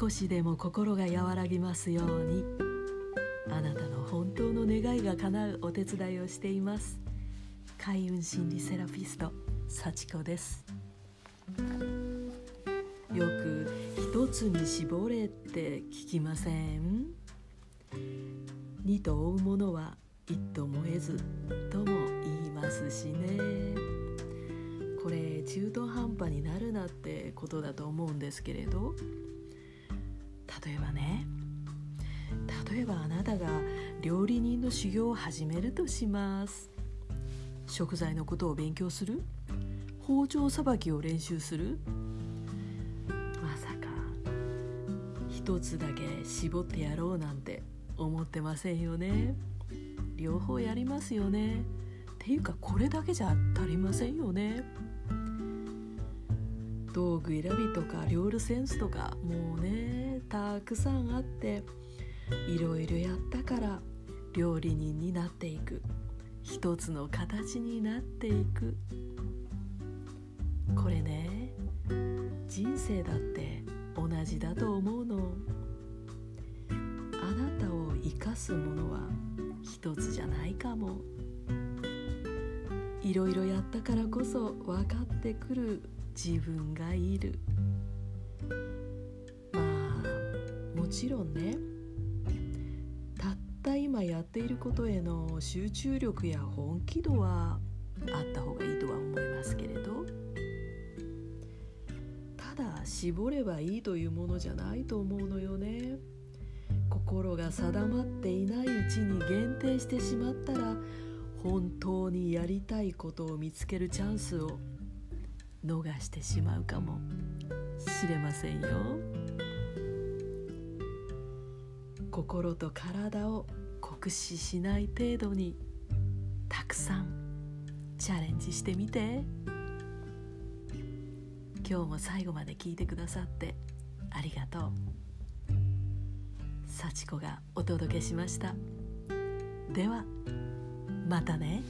少しでも心が和らぎますように。あなたの本当の願いが叶うお手伝いをしています。開運心理セラピスト幸子です。よく一つに絞れって聞きません？二と追うものは一とも得ずとも言いますしね。これ中途半端になるなってことだと思うんですけれど。例えばね。例えばあなたが料理人の修行を始めるとします。食材のことを勉強する。包丁さばきを練習する。まさか。一つだけ絞ってやろうなんて思ってませんよね。両方やりますよね。っていうかこれだけじゃ足りませんよね。道具選びとか料理センスとかもうねたくさんあっていろいろやったから料理人になっていく。一つの形になっていく。これね人生だって同じだと思うの。あなたを生かすものは一つじゃないかも。いろいろやったからこそ分かってくる自分がいる。ちろんねたった今やっていることへの集中力や本気度はあった方がいいとは思いますけれどただ絞ればいいというものじゃないと思うのよね。心が定まっていないうちに限定してしまったら本当にやりたいことを見つけるチャンスを逃してしまうかもしれませんよ。心と体を酷使しない程度にたくさんチャレンジしてみて。今日も最後まで聞いてくださってありがとう。幸子がお届けしました。ではまたね。